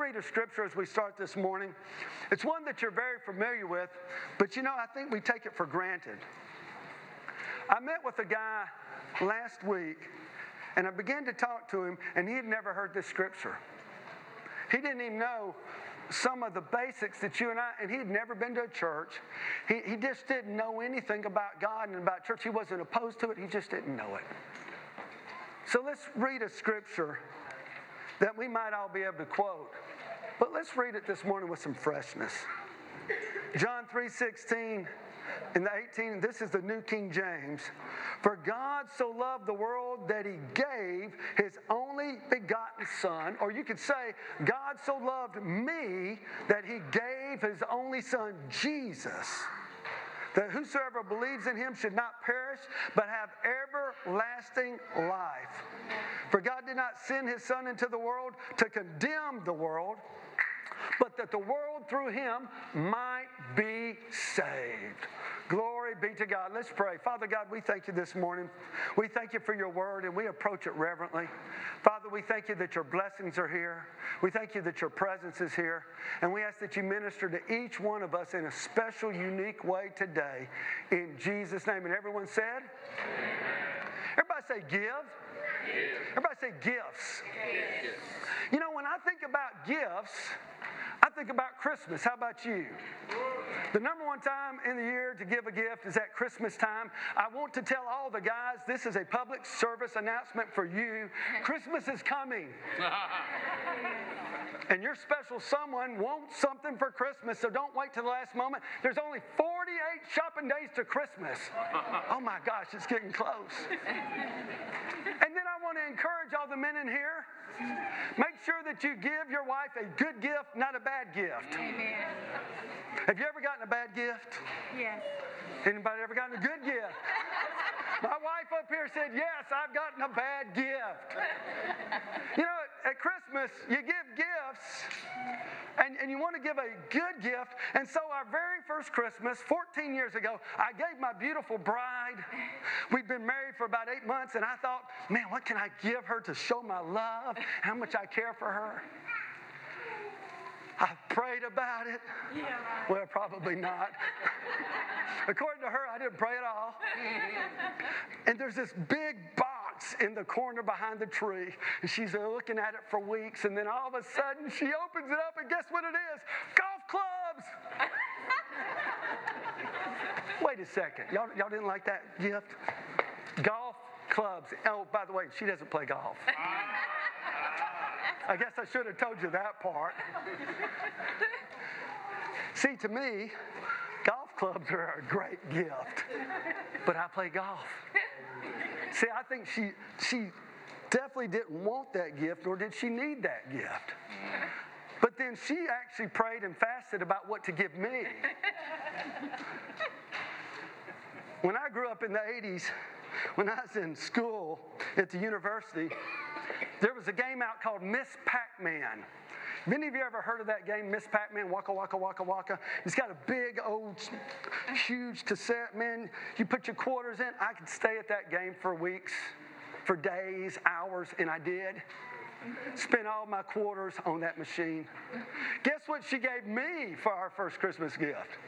read a scripture as we start this morning. It's one that you're very familiar with, but you know, I think we take it for granted. I met with a guy last week, and I began to talk to him, and he had never heard this scripture. He didn't even know some of the basics that you and I, and he'd never been to a church. He, he just didn't know anything about God and about church. He wasn't opposed to it, he just didn't know it. So let's read a scripture that we might all be able to quote. But let's read it this morning with some freshness. John 3:16 in the 18, this is the New King James. For God so loved the world that he gave his only begotten Son, or you could say, God so loved me that he gave his only Son, Jesus that whosoever believes in him should not perish, but have everlasting life. For God did not send his Son into the world to condemn the world, but that the world through him might be saved. Glory be to God. Let's pray. Father God, we thank you this morning. We thank you for your word and we approach it reverently. Father, we thank you that your blessings are here. We thank you that your presence is here. And we ask that you minister to each one of us in a special, unique way today. In Jesus' name. And everyone said, Amen. Everybody say, give. Everybody say, gifts. You know, when I think about gifts, I think about Christmas. How about you? The number one time in the year to give a gift is at Christmas time. I want to tell all the guys this is a public service announcement for you. Christmas is coming. and your special someone wants something for Christmas, so don't wait till the last moment. There's only 48 shopping days to Christmas. Oh my gosh, it's getting close. and then I want to encourage all the men in here make sure that you give your wife a good gift, not a bad gift. Amen. Have you ever gotten a bad gift? Yes. Anybody ever gotten a good gift? My wife up here said, Yes, I've gotten a bad gift. you know, at Christmas, you give gifts and, and you want to give a good gift. And so, our very first Christmas, 14 years ago, I gave my beautiful bride. We'd been married for about eight months, and I thought, Man, what can I give her to show my love, how much I care for her? I prayed about it. Yeah, right. Well, probably not. According to her, I didn't pray at all. and there's this big box in the corner behind the tree. And she's looking at it for weeks. And then all of a sudden, she opens it up, and guess what it is? Golf clubs! Wait a second. Y'all, y'all didn't like that gift? Golf clubs. Oh, by the way, she doesn't play golf. I guess I should have told you that part. See, to me, golf clubs are a great gift, but I play golf. See, I think she she definitely didn't want that gift, nor did she need that gift. But then she actually prayed and fasted about what to give me. When I grew up in the 80s, when I was in school at the university, there was a game out called Miss Pac Man. Have any of you ever heard of that game, Miss Pac Man? Waka, waka, waka, waka. It's got a big, old, huge cassette. Man, you put your quarters in. I could stay at that game for weeks, for days, hours, and I did. Spent all my quarters on that machine. Guess what she gave me for our first Christmas gift?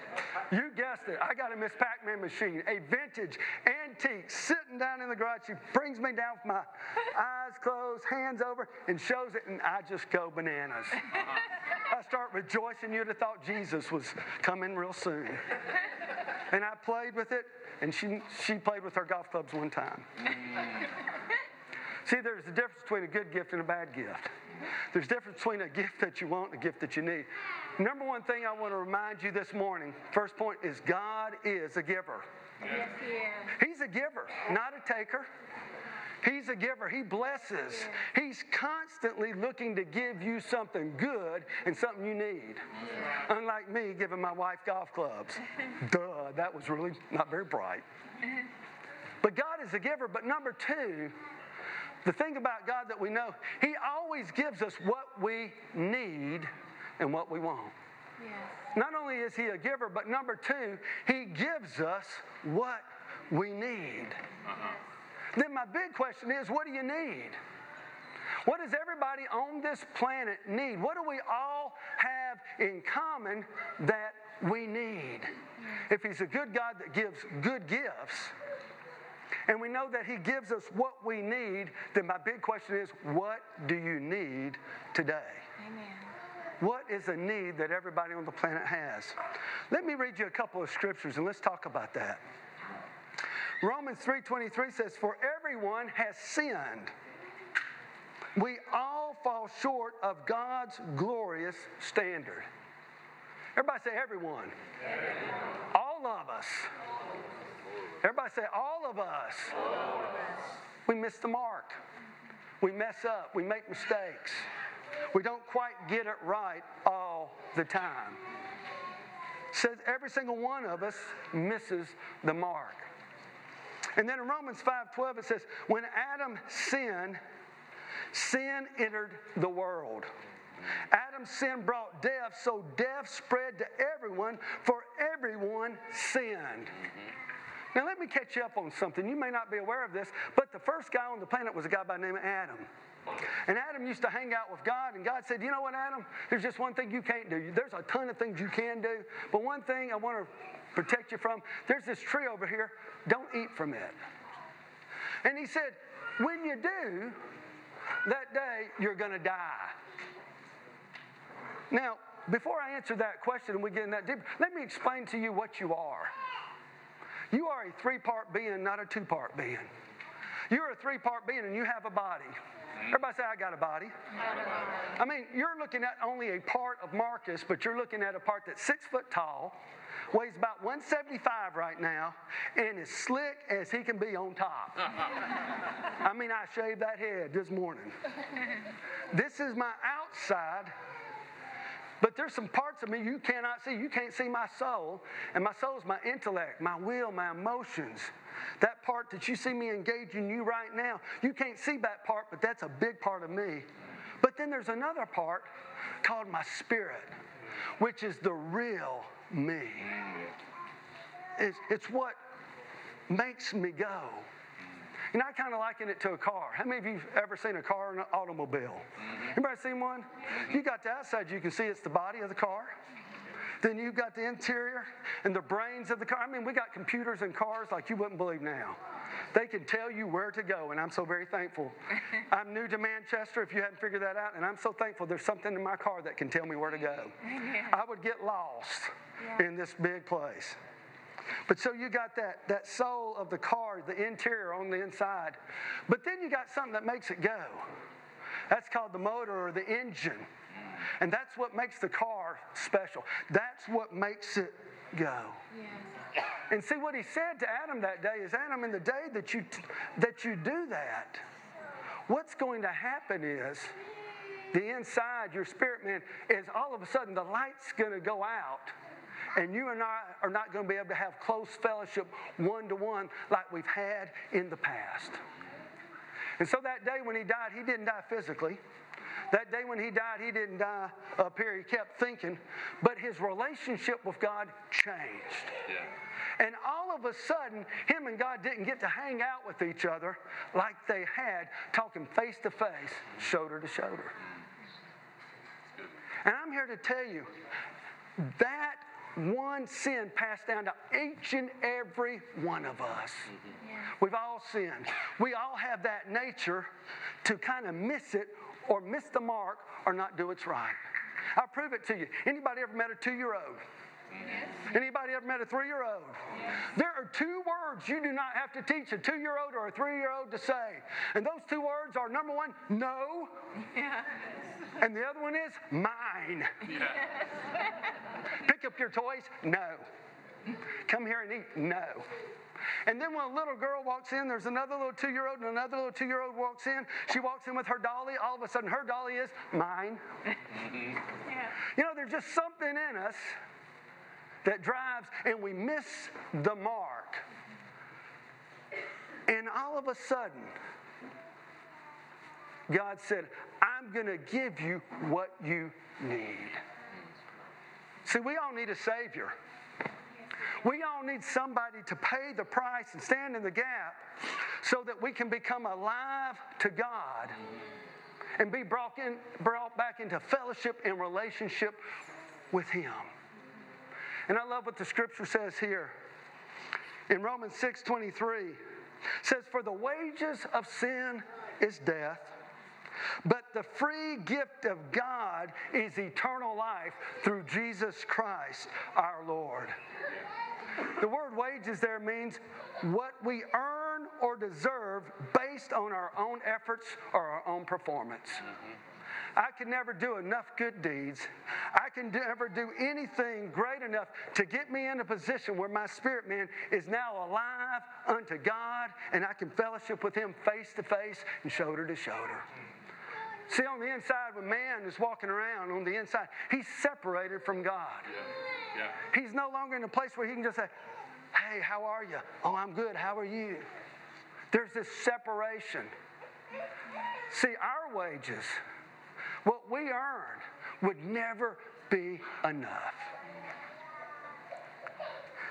You guessed it. I got a Miss Pac Man machine, a vintage antique, sitting down in the garage. She brings me down with my eyes closed, hands over, and shows it, and I just go bananas. I start rejoicing. You'd have thought Jesus was coming real soon. And I played with it, and she, she played with her golf clubs one time. See, there's a difference between a good gift and a bad gift. There's a difference between a gift that you want and a gift that you need. Number one thing I want to remind you this morning, first point, is God is a giver. Yes, he is. He's a giver, not a taker. He's a giver. He blesses. He's constantly looking to give you something good and something you need. Unlike me giving my wife golf clubs. Duh, that was really not very bright. But God is a giver. But number two, the thing about God that we know, He always gives us what we need and what we want. Yes. Not only is He a giver, but number two, He gives us what we need. Uh-huh. Then my big question is what do you need? What does everybody on this planet need? What do we all have in common that we need? If He's a good God that gives good gifts, and we know that He gives us what we need, then my big question is what do you need today? Amen. What is a need that everybody on the planet has? Let me read you a couple of scriptures and let's talk about that. Romans 3:23 says for everyone has sinned. We all fall short of God's glorious standard. Everybody say everyone. everyone. All of us. Everybody say all of us. All of us. We miss the mark. We mess up. We make mistakes. We don't quite get it right all the time. says every single one of us misses the mark. And then in Romans 5:12 it says, when Adam sinned, sin entered the world. Adam's sin brought death, so death spread to everyone, for everyone sinned. Now, let me catch you up on something. You may not be aware of this, but the first guy on the planet was a guy by the name of Adam. And Adam used to hang out with God, and God said, You know what, Adam? There's just one thing you can't do. There's a ton of things you can do, but one thing I want to protect you from there's this tree over here. Don't eat from it. And he said, When you do, that day you're going to die. Now, before I answer that question and we get in that deep, let me explain to you what you are. You are a three part being, not a two part being. You're a three part being and you have a body. Everybody say, I got a body. I mean, you're looking at only a part of Marcus, but you're looking at a part that's six foot tall, weighs about 175 right now, and as slick as he can be on top. I mean, I shaved that head this morning. This is my outside but there's some parts of me you cannot see. You can't see my soul. And my soul is my intellect, my will, my emotions. That part that you see me engaging you right now, you can't see that part, but that's a big part of me. But then there's another part called my spirit, which is the real me. It's, it's what makes me go. You know, I kind of liken it to a car. How many of you have ever seen a car or an automobile? Anybody seen one? You got the outside, you can see it's the body of the car. Then you've got the interior and the brains of the car. I mean, we got computers in cars like you wouldn't believe now. They can tell you where to go, and I'm so very thankful. I'm new to Manchester, if you hadn't figured that out, and I'm so thankful there's something in my car that can tell me where to go. I would get lost in this big place. But so you got that, that soul of the car, the interior on the inside. But then you got something that makes it go. That's called the motor or the engine. And that's what makes the car special. That's what makes it go. Yes. And see what he said to Adam that day is Adam, in the day that you that you do that, what's going to happen is the inside, your spirit man, is all of a sudden the light's going to go out and you and I are not going to be able to have close fellowship one to one like we've had in the past. And so that day when he died, he didn't die physically. That day when he died, he didn't die up here. He kept thinking, but his relationship with God changed. Yeah. And all of a sudden, him and God didn't get to hang out with each other like they had, talking face to face, shoulder to shoulder. Mm. And I'm here to tell you that one sin passed down to each and every one of us. Yeah. We've all sinned. We all have that nature to kind of miss it or miss the mark or not do what's right. I'll prove it to you. Anybody ever met a two-year-old? Yes. Anybody ever met a three-year-old? Yes. There are two words you do not have to teach a two-year-old or a three-year-old to say. And those two words are number one, no. Yes. And the other one is mine. Pick up your toys? No. Come here and eat? No. And then when a little girl walks in, there's another little two year old, and another little two year old walks in. She walks in with her dolly. All of a sudden, her dolly is mine. Mm-hmm. Yeah. You know, there's just something in us that drives, and we miss the mark. And all of a sudden, God said, I'm going to give you what you need. See, we all need a Savior. We all need somebody to pay the price and stand in the gap so that we can become alive to God and be brought, in, brought back into fellowship and relationship with Him. And I love what the scripture says here. In Romans 6 23, says, For the wages of sin is death, but the free gift of God is eternal life through Jesus Christ our Lord. The word wages there means what we earn or deserve based on our own efforts or our own performance. Mm-hmm. I can never do enough good deeds. I can never do anything great enough to get me in a position where my spirit man is now alive unto God and I can fellowship with Him face to face and shoulder to shoulder. See, on the inside, when man is walking around on the inside, he's separated from God. Yeah. Yeah. He's no longer in a place where he can just say, Hey, how are you? Oh, I'm good. How are you? There's this separation. See, our wages what we earn would never be enough.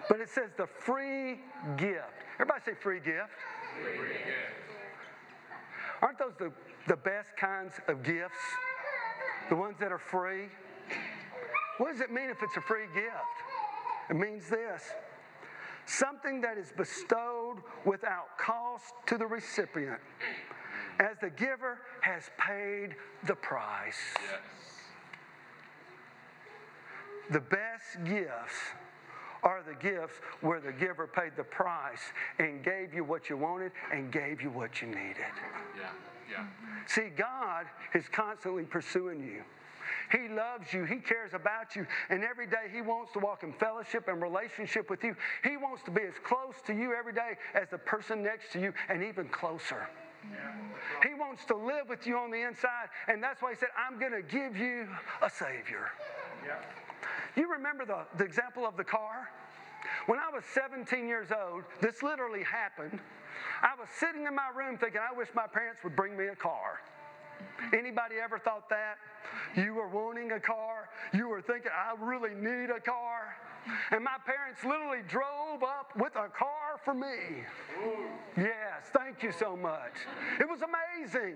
But it says the free gift. Everybody say free gift. Free gift. Aren't those the, the best kinds of gifts? The ones that are free? What does it mean if it's a free gift? It means this something that is bestowed without cost to the recipient as the giver has paid the price. Yes. The best gifts are the gifts where the giver paid the price and gave you what you wanted and gave you what you needed. Yeah, yeah. See, God is constantly pursuing you. He loves you. He cares about you. And every day He wants to walk in fellowship and relationship with you. He wants to be as close to you every day as the person next to you and even closer. He wants to live with you on the inside, and that's why he said, I'm going to give you a Savior. You remember the, the example of the car? When I was 17 years old, this literally happened. I was sitting in my room thinking, I wish my parents would bring me a car. Anybody ever thought that? You were wanting a car. You were thinking, I really need a car. And my parents literally drove up with a car for me. Yes, thank you so much. It was amazing.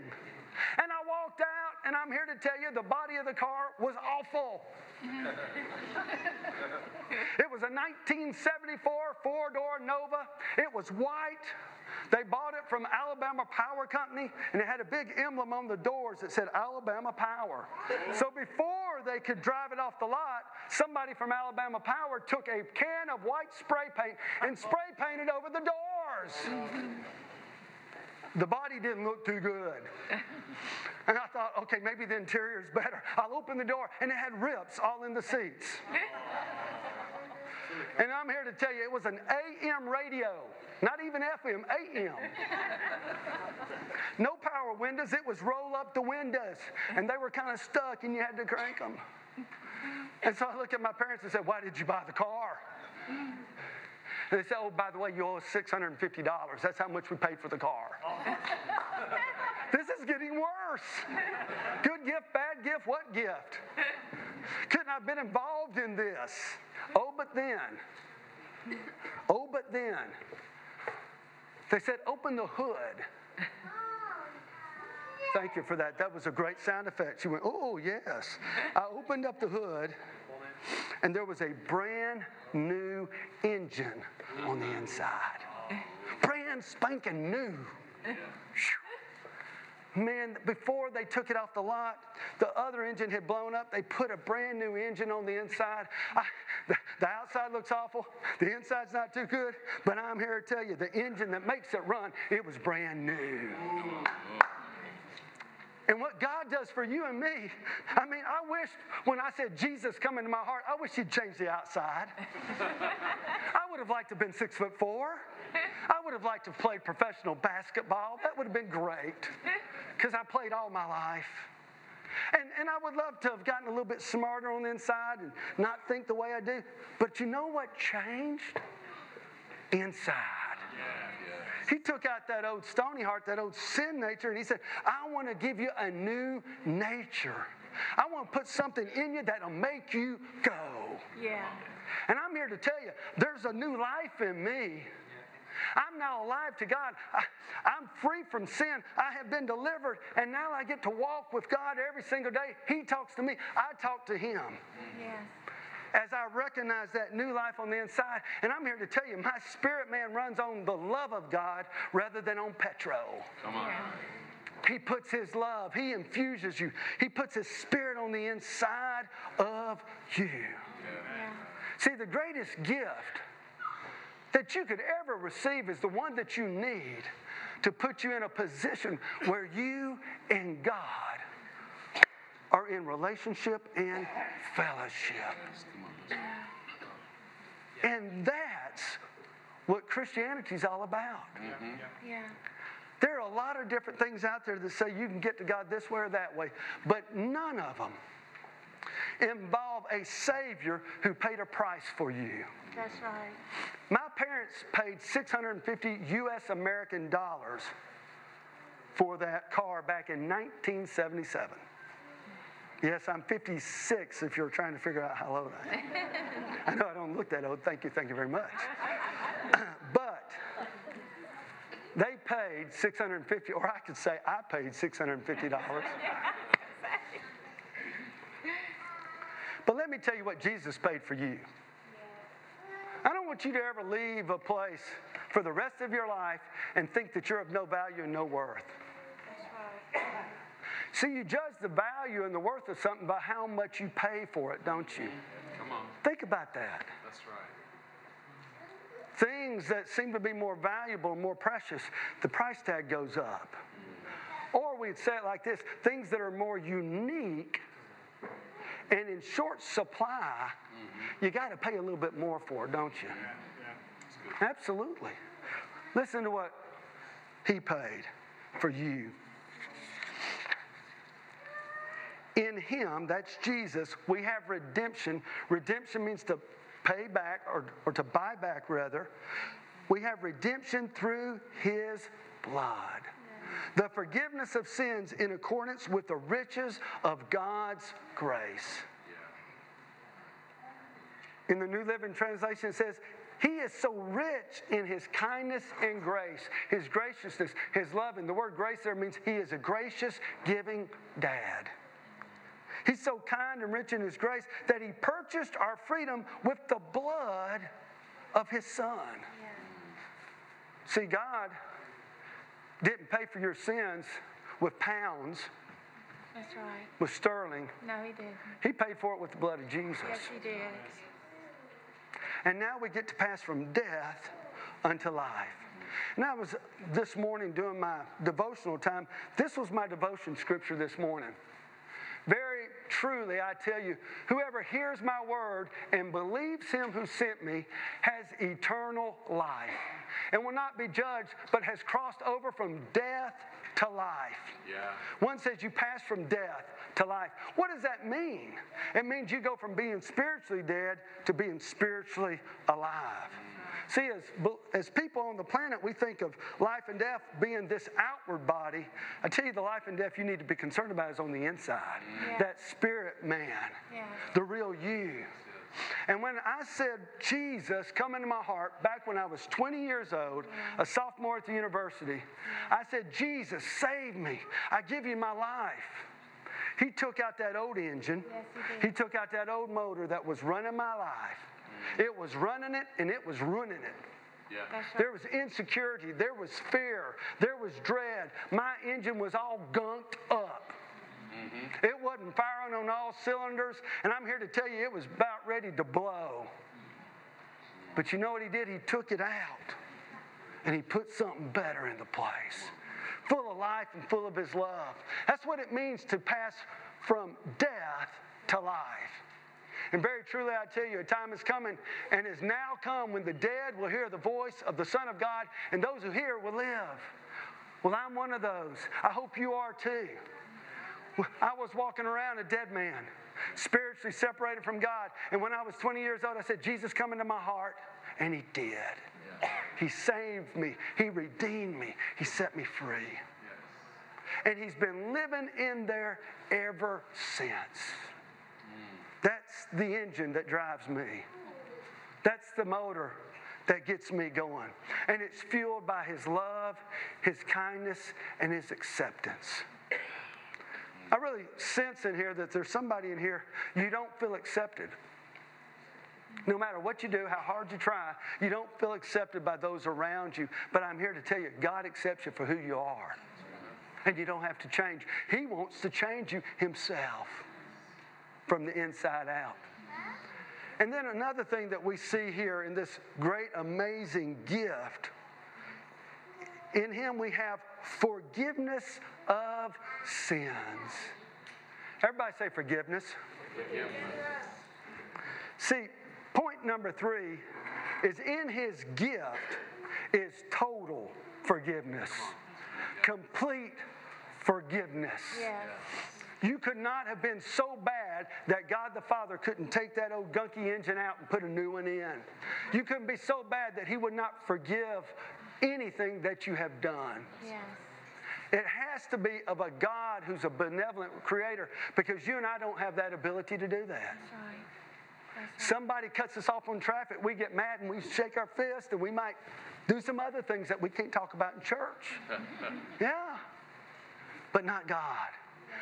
And I walked out, and I'm here to tell you the body of the car was awful. it was a 1974 four door Nova. It was white. They bought it from Alabama Power Company, and it had a big emblem on the doors that said Alabama Power. So before they could drive it off the lot, somebody from Alabama Power took a can of white spray paint and spray painted over the doors. The body didn't look too good. And I thought, okay, maybe the interior is better. I'll open the door, and it had rips all in the seats. And I'm here to tell you, it was an AM radio, not even FM, AM. No power windows, it was roll up the windows, and they were kind of stuck, and you had to crank them. And so I looked at my parents and said, Why did you buy the car? And they said, Oh, by the way, you owe us $650. That's how much we paid for the car. this is getting worse. Gift, what gift? Couldn't I have been involved in this. Oh, but then. Oh, but then. They said, Open the hood. Thank you for that. That was a great sound effect. She went, Oh, yes. I opened up the hood, and there was a brand new engine on the inside. Brand spanking new. Man, before they took it off the lot, the other engine had blown up. They put a brand new engine on the inside. I, the, the outside looks awful. The inside's not too good. But I'm here to tell you the engine that makes it run, it was brand new. And what God does for you and me, I mean, I wish when I said Jesus come into my heart, I wish He'd change the outside. I would have liked to have been six foot four. I would have liked to have played professional basketball. That would have been great because I played all my life. And, and I would love to have gotten a little bit smarter on the inside and not think the way I do. But you know what changed? Inside. He took out that old stony heart, that old sin nature, and he said, I want to give you a new nature. I want to put something in you that'll make you go. Yeah. And I'm here to tell you, there's a new life in me. I'm now alive to God. I, I'm free from sin. I have been delivered, and now I get to walk with God every single day. He talks to me, I talk to Him. Yes. As I recognize that new life on the inside, and I'm here to tell you, my spirit man runs on the love of God rather than on petrol. Come on. He puts His love, He infuses you, He puts His Spirit on the inside of you. Yeah. See, the greatest gift that you could ever receive is the one that you need to put you in a position where you and God are in relationship and fellowship. And that's what Christianity is all about. Mm-hmm. Yeah. There are a lot of different things out there that say you can get to God this way or that way, but none of them involve a Savior who paid a price for you. That's right. My parents paid 650 US American dollars for that car back in 1977. Yes, I'm 56 if you're trying to figure out how old I am. I know I don't look that old. Thank you, thank you very much. but they paid 650 or I could say I paid $650. But let me tell you what Jesus paid for you. I don't want you to ever leave a place for the rest of your life and think that you're of no value and no worth. Right. See, you judge the value and the worth of something by how much you pay for it, don't you? Come on. Think about that. That's right. Things that seem to be more valuable and more precious, the price tag goes up. Or we'd say it like this things that are more unique and in short supply, mm-hmm. you got to pay a little bit more for, it, don't you? Absolutely. Listen to what he paid for you. In him, that's Jesus, we have redemption. Redemption means to pay back or, or to buy back, rather. We have redemption through his blood. The forgiveness of sins in accordance with the riches of God's grace. In the New Living Translation, it says, He is so rich in His kindness and grace, His graciousness, His love. And the word grace there means He is a gracious, giving dad. He's so kind and rich in His grace that He purchased our freedom with the blood of His Son. Yeah. See, God didn't pay for your sins with pounds, That's right. with sterling. No, he didn't. He paid for it with the blood of Jesus. Yes, he did. And now we get to pass from death unto life. And I was this morning doing my devotional time. This was my devotion scripture this morning. Very truly, I tell you, whoever hears my word and believes him who sent me has eternal life and will not be judged, but has crossed over from death to life. Yeah. One says you pass from death to life. What does that mean? It means you go from being spiritually dead to being spiritually alive. See, as, as people on the planet, we think of life and death being this outward body. I tell you, the life and death you need to be concerned about is on the inside. Yeah. That spirit man, Yes. the real you. And when I said Jesus come into my heart back when I was 20 years old, a sophomore at the university, I said, Jesus, save me. I give you my life. He took out that old engine. Yes, he did. He took out that old motor that was running my life. It was running it and it was ruining it. Yeah. That's right. There was insecurity. There was fear. There was dread. My engine was all gunked up. Mm-hmm. It wasn't firing on all cylinders. And I'm here to tell you, it was about ready to blow. But you know what he did? He took it out and he put something better in the place. Full of life and full of his love. That's what it means to pass from death to life. And very truly, I tell you, a time is coming and is now come when the dead will hear the voice of the Son of God, and those who hear will live. Well, I'm one of those. I hope you are too. I was walking around a dead man, spiritually separated from God. And when I was 20 years old, I said, Jesus, come into my heart. And he did. He saved me. He redeemed me. He set me free. And he's been living in there ever since. That's the engine that drives me. That's the motor that gets me going. And it's fueled by His love, His kindness, and His acceptance. I really sense in here that there's somebody in here you don't feel accepted. No matter what you do, how hard you try, you don't feel accepted by those around you. But I'm here to tell you, God accepts you for who you are. And you don't have to change. He wants to change you Himself from the inside out. And then another thing that we see here in this great, amazing gift in Him we have forgiveness of sins. Everybody say forgiveness. forgiveness. See, point number three is in His gift is total forgiveness, complete forgiveness. Yes. You could not have been so bad that God the Father couldn't take that old gunky engine out and put a new one in. You couldn't be so bad that He would not forgive anything that you have done. Yes. It has to be of a God who's a benevolent creator because you and I don't have that ability to do that. That's right. That's Somebody cuts us off on traffic, we get mad and we shake our fist and we might do some other things that we can't talk about in church. yeah. But not God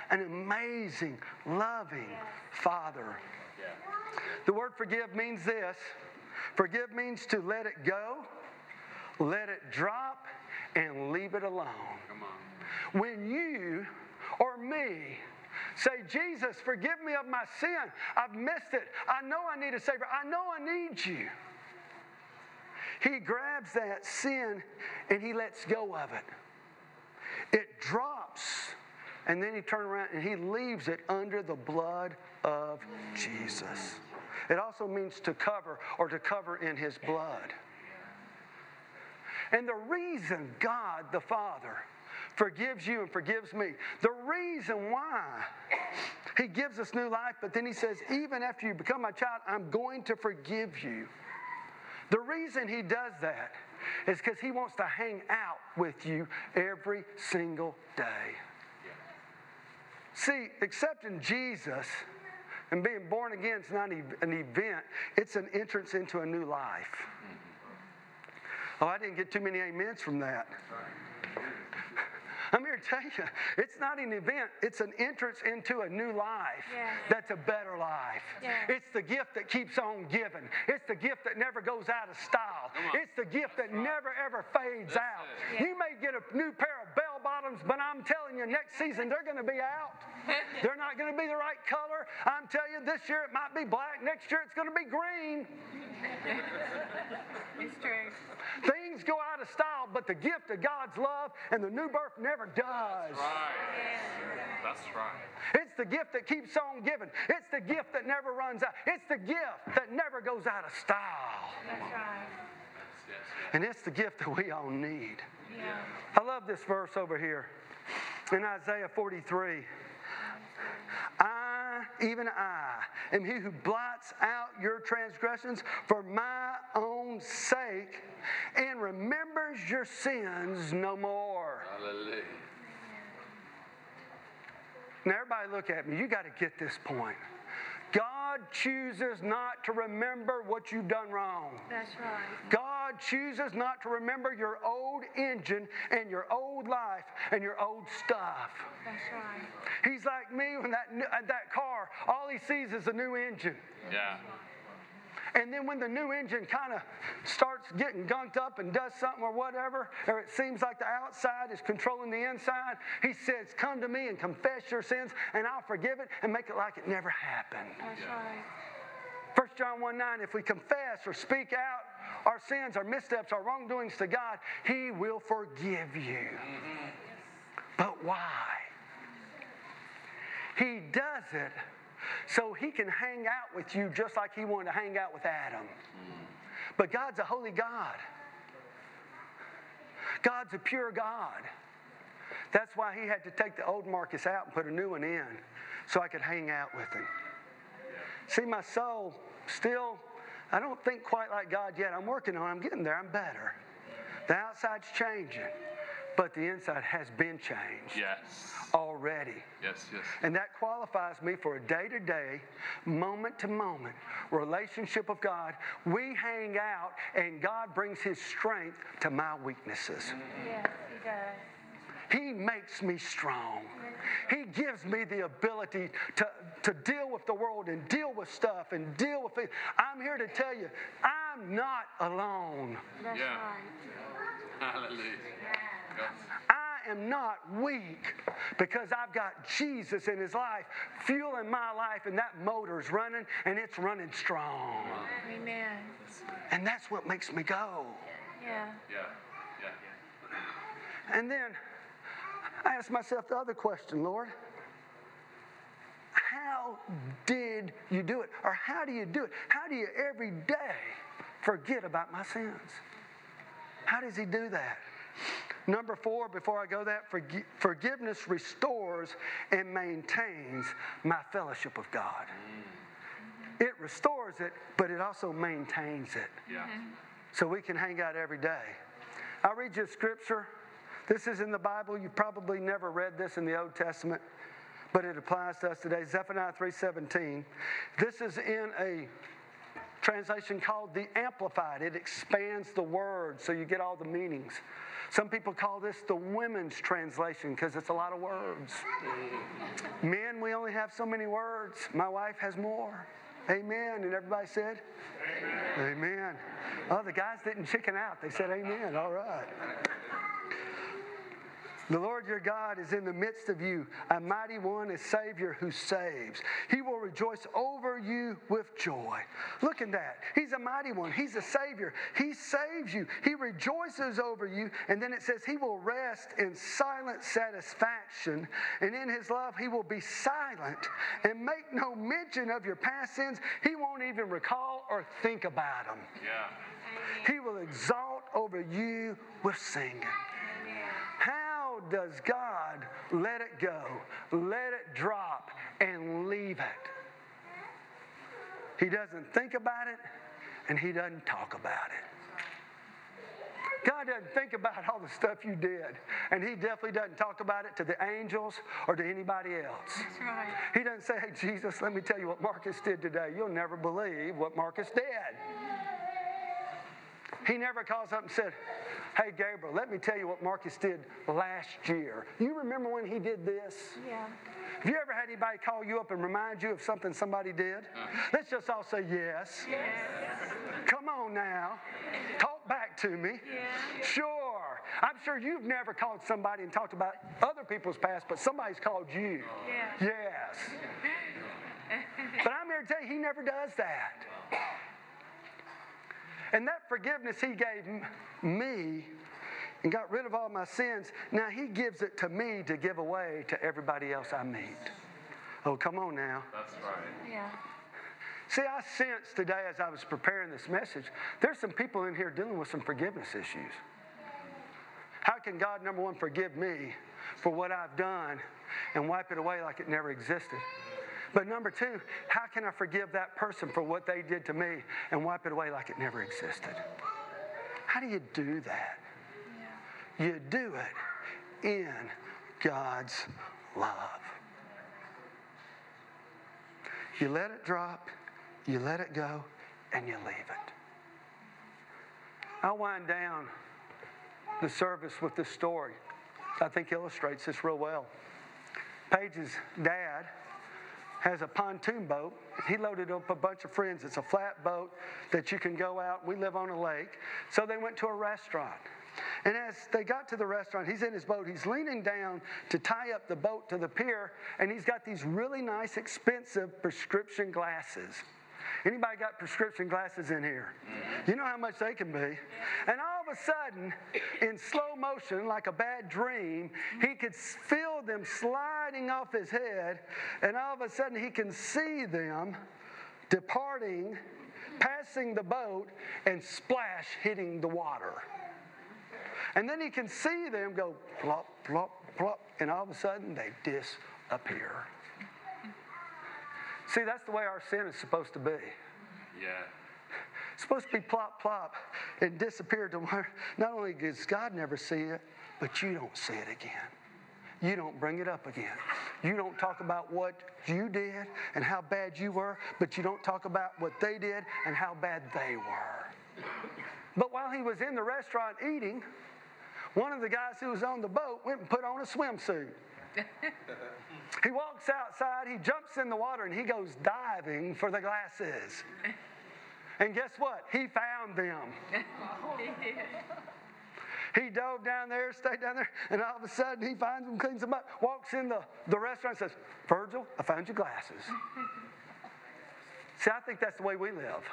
an amazing, loving Father. The word forgive means this forgive means to let it go, let it drop, and leave it alone. When you or me say, Jesus, forgive me of my sin, I've missed it. I know I need a Savior, I know I need you. He grabs that sin and he lets go of it. It drops and then he turns around and he leaves it under the blood of Jesus. It also means to cover or to cover in his blood. And the reason God the Father forgives you and forgives me, the reason why he gives us new life, but then he says, even after you become my child, I'm going to forgive you. The reason he does that is because he wants to hang out with you every single day. See, accepting Jesus and being born again is not an event, it's an entrance into a new life. Oh, I didn't get too many amens from that. I'm here to tell you, it's not an event, it's an entrance into a new life yeah. that's a better life. Yeah. It's the gift that keeps on giving. It's the gift that never goes out of style. It's the gift that never ever fades that's out. Yeah. You may get a new pair of bell bottoms, but I'm telling you, next season they're going to be out. they're not going to be the right color. I'm telling you, this year it might be black, next year it's going to be green. it's true. Things go out of style, but the gift of God's love and the new birth never does. That's right. That's right. It's the gift that keeps on giving. It's the gift that never runs out. It's the gift that never goes out of style. That's right. And it's the gift that we all need. Yeah. I love this verse over here in Isaiah 43. I, even I, am he who blots out your transgressions for my own sake and remembers your sins no more. Hallelujah. Now, everybody, look at me. You got to get this point. God chooses not to remember what you've done wrong. That's right. God chooses not to remember your old engine and your old life and your old stuff. That's right. He's like me when that, that car, all he sees is a new engine. Yeah. And then when the new engine kind of starts getting gunked up and does something or whatever, or it seems like the outside is controlling the inside, he says, Come to me and confess your sins, and I'll forgive it and make it like it never happened. That's right. 1 John 1 9, if we confess or speak out our sins, our missteps, our wrongdoings to God, He will forgive you. Mm-hmm. But why? He does it so he can hang out with you just like he wanted to hang out with Adam. But God's a holy God. God's a pure God. That's why he had to take the old Marcus out and put a new one in so I could hang out with him. See, my soul still, I don't think quite like God yet. I'm working on it. I'm getting there. I'm better. The outside's changing. But the inside has been changed Yes. already. Yes, yes. And that qualifies me for a day to day, moment to moment relationship with God. We hang out, and God brings His strength to my weaknesses. Mm-hmm. Yes, he does. He makes me strong. He gives me the ability to, to deal with the world and deal with stuff and deal with it. I'm here to tell you, I'm not alone. That's Yeah. right. Hallelujah. I am not weak because I've got Jesus in his life fueling my life, and that motor's running and it's running strong. Amen. And that's what makes me go. Yeah. Yeah. Yeah. And then I asked myself the other question, Lord. How did you do it? Or how do you do it? How do you every day forget about my sins? How does He do that? Number four, before I go that, forgi- forgiveness restores and maintains my fellowship with God. Mm. It restores it, but it also maintains it Yeah. Mm-hmm. so we can hang out every day. I'll read you a scripture. This is in the Bible. You've probably never read this in the Old Testament, but it applies to us today. Zephaniah 3:17. This is in a translation called the Amplified. It expands the word so you get all the meanings. Some people call this the women's translation because it's a lot of words. Men, we only have so many words. My wife has more. Amen. And everybody said, Amen. Oh, the guys didn't chicken out. They said, Amen. All right. The Lord your God is in the midst of you, a mighty one, a Savior who saves. He will rejoice over you with joy. Look at that. He's a mighty one. He's a Savior. He saves you. He rejoices over you. And then it says, He will rest in silent satisfaction. And in His love, He will be silent and make no mention of your past sins. He won't even recall or think about them. Yeah. He will exalt over you with singing. Does God let it go, let it drop, and leave it? He doesn't think about it, and He doesn't talk about it. God doesn't think about all the stuff you did, and He definitely doesn't talk about it to the angels or to anybody else. That's right. He doesn't say, Hey, Jesus, let me tell you what Marcus did today. You'll never believe what Marcus did. He never calls up and said, Hey, Gabriel, let me tell you what Marcus did last year. You remember when he did this? Yeah. Have you ever had anybody call you up and remind you of something somebody did? Let's just all say yes. Come on now. Talk back to me. Yeah. Sure. I'm sure you've never called somebody and talked about other people's past, but somebody's called you. Yeah. Yes. But I'm here to tell you, he never does that. And that forgiveness he gave me and got rid of all my sins, now he gives it to me to give away to everybody else I meet. Oh, come on now. That's right. Yeah. See, I sensed today as I was preparing this message, there's some people in here dealing with some forgiveness issues. How can God, number one, forgive me for what I've done and wipe it away like it never existed? But number two, how can I forgive that person for what they did to me and wipe it away like it never existed? How do you do that? You do it in God's love. You let it drop, you let it go, and you leave it. I'll wind down the service with this story. I think illustrates this real well. Paige's dad has a pontoon boat. He loaded up a bunch of friends. It's a flat boat that you can go out. We live on a lake. So they went to a restaurant. And as they got to the restaurant, he's in his boat. He's leaning down to tie up the boat to the pier, and he's got these really nice, expensive prescription glasses. Anybody got prescription glasses in here? You know how much they can be. And all of a sudden, in slow motion, like a bad dream, he could feel them sliding off his head, and all of a sudden he can see them departing, passing the boat, and splash hitting the water. And then he can see them go plop, plop, plop, and all of a sudden they disappear. See, that's the way our sin is supposed to be. Yeah. It's supposed to be plop, plop, and disappear to where not only does God never see it, but you don't see it again. You don't bring it up again. You don't talk about what you did and how bad you were, but you don't talk about what they did and how bad they were. But while he was in the restaurant eating, one of the guys who was on the boat went and put on a swimsuit. He walks outside, he jumps in the water, and he goes diving for the glasses. And guess what? He found them. He dove down there, stayed down there, and all of a sudden he finds them, cleans them up, walks in the, the restaurant and says, Virgil, I found your glasses. See, I think that's the way we live.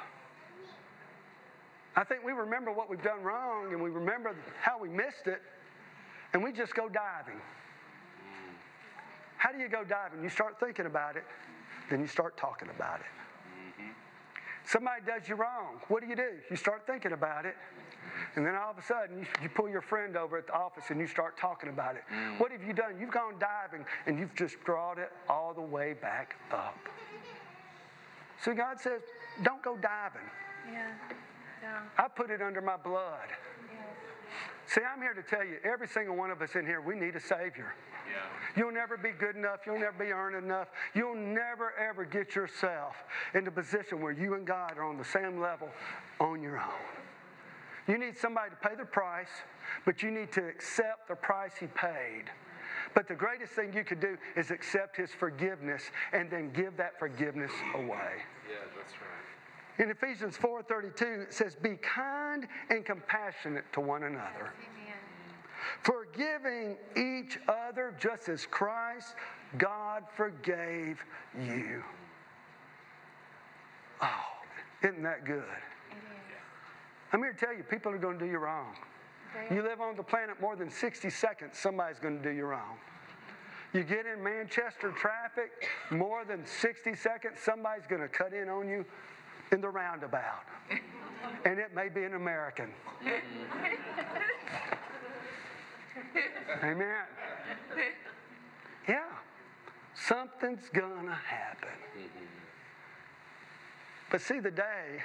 I think we remember what we've done wrong and we remember how we missed it, and we just go diving. How do you go diving? You start thinking about it, then you start talking about it. Somebody does you wrong. What do you do? You start thinking about it, and then all of a sudden you, you pull your friend over at the office and you start talking about it. Mm. What have you done? You've gone diving and you've just brought it all the way back up. So God says, don't go diving. Yeah. Yeah. I put it under my blood. See, I'm here to tell you, every single one of us in here, we need a Savior. Yeah. You'll never be good enough. You'll never be earned enough. You'll never, ever get yourself in a position where you and God are on the same level on your own. You need somebody to pay the price, but you need to accept the price He paid. But the greatest thing you could do is accept His forgiveness and then give that forgiveness away. Yeah, that's right. In Ephesians 4:32 it says be kind and compassionate to one another Amen. forgiving each other just as Christ God forgave you. Oh, isn't that good? It is. I'm here to tell you people are going to do you wrong. You live on the planet more than 60 seconds, somebody's going to do you wrong. You get in Manchester traffic, more than 60 seconds, somebody's going to cut in on you in the roundabout. And it may be an American. Amen. Yeah. Something's to happen. But see, the day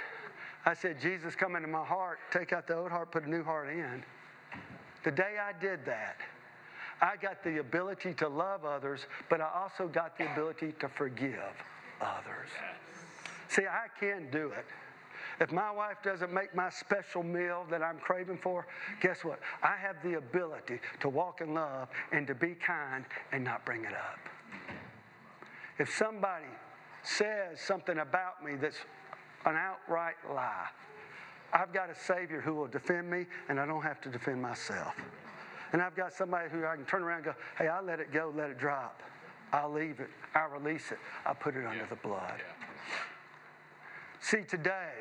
I said, Jesus, come into my heart, take out the old heart, put a new heart in, the day I did that, I got the ability to love others, but I also got the ability to forgive others. See, I can do it. If my wife doesn't make my special meal that I'm craving for, guess what? I have the ability to walk in love and to be kind and not bring it up. If somebody says something about me that's an outright lie, I've got a Savior who will defend me, and I don't have to defend myself. And I've got somebody who I can turn around and go, hey, I'll let it go, let it drop. I'll leave it, I'll release it, I'll put it under the blood. See, today,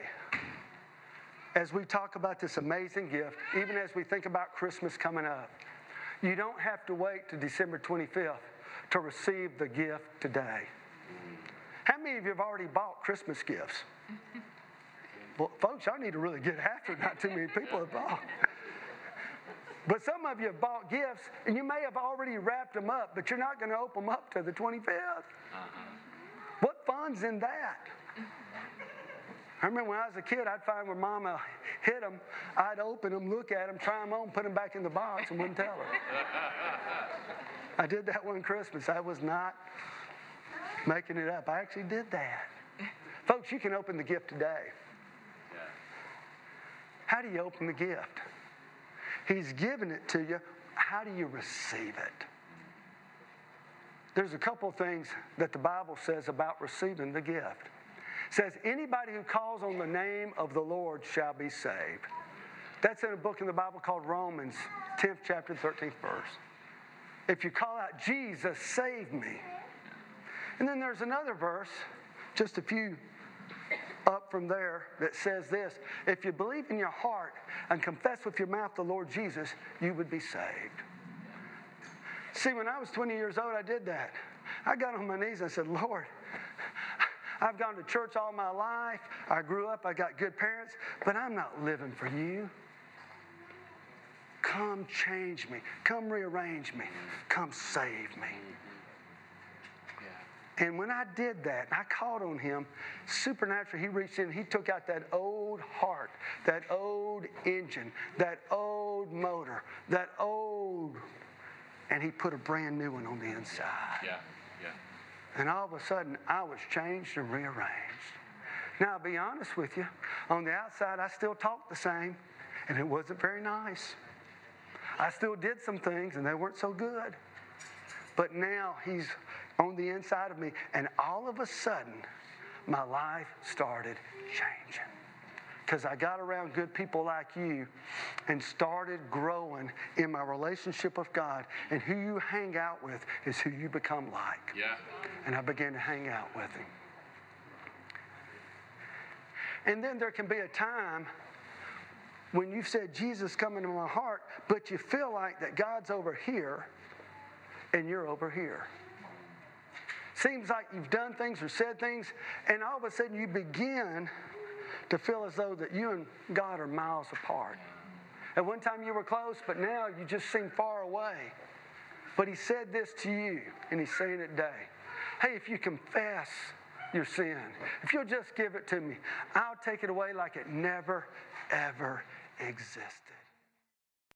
as we talk about this amazing gift, even as we think about Christmas coming up, you don't have to wait to December 25th to receive the gift today. How many of you have already bought Christmas gifts? Well, folks, I need to really get after it. Not too many people have bought. But some of you have bought gifts and you may have already wrapped them up, but you're not going to open them up to the 25th. Uh-huh. What fun's in that? I remember when I was a kid, I'd find where mama hid them. I'd open them, look at them, try them on, put them back in the box, and wouldn't tell her. I did that one Christmas. I was not making it up. I actually did that. Folks, you can open the gift today. How do you open the gift? He's given it to you. How do you receive it? There's a couple of things that the Bible says about receiving the gift. Says, anybody who calls on the name of the Lord shall be saved. That's in a book in the Bible called Romans, 10th chapter, 13th verse. If you call out, Jesus, save me. And then there's another verse, just a few up from there, that says this If you believe in your heart and confess with your mouth the Lord Jesus, you would be saved. See, when I was 20 years old, I did that. I got on my knees and I said, Lord, I've gone to church all my life. I grew up, I got good parents, but I'm not living for you. Come change me. Come rearrange me. Come save me. And when I did that, I called on him, supernaturally, he reached in, he took out that old heart, that old engine, that old motor, that old, and he put a brand new one on the inside. Yeah. And all of a sudden, I was changed and rearranged. Now, I'll be honest with you, on the outside, I still talked the same, and it wasn't very nice. I still did some things, and they weren't so good. But now he's on the inside of me, and all of a sudden, my life started changing. Because I got around good people like you and started growing in my relationship with God. And who you hang out with is who you become like Yeah. and I began to hang out with him. And then there can be a time when you've said, Jesus, come into my heart, but you feel like that God's over here and you're over here. Seems like you've done things or said things, and all of a sudden you begin to feel as though that you and God are miles apart. At one time you were close, but now you just seem far away. But he said this to you, and he's saying it today. Hey, if you confess your sin, if you'll just give it to me, I'll take it away like it never, ever existed.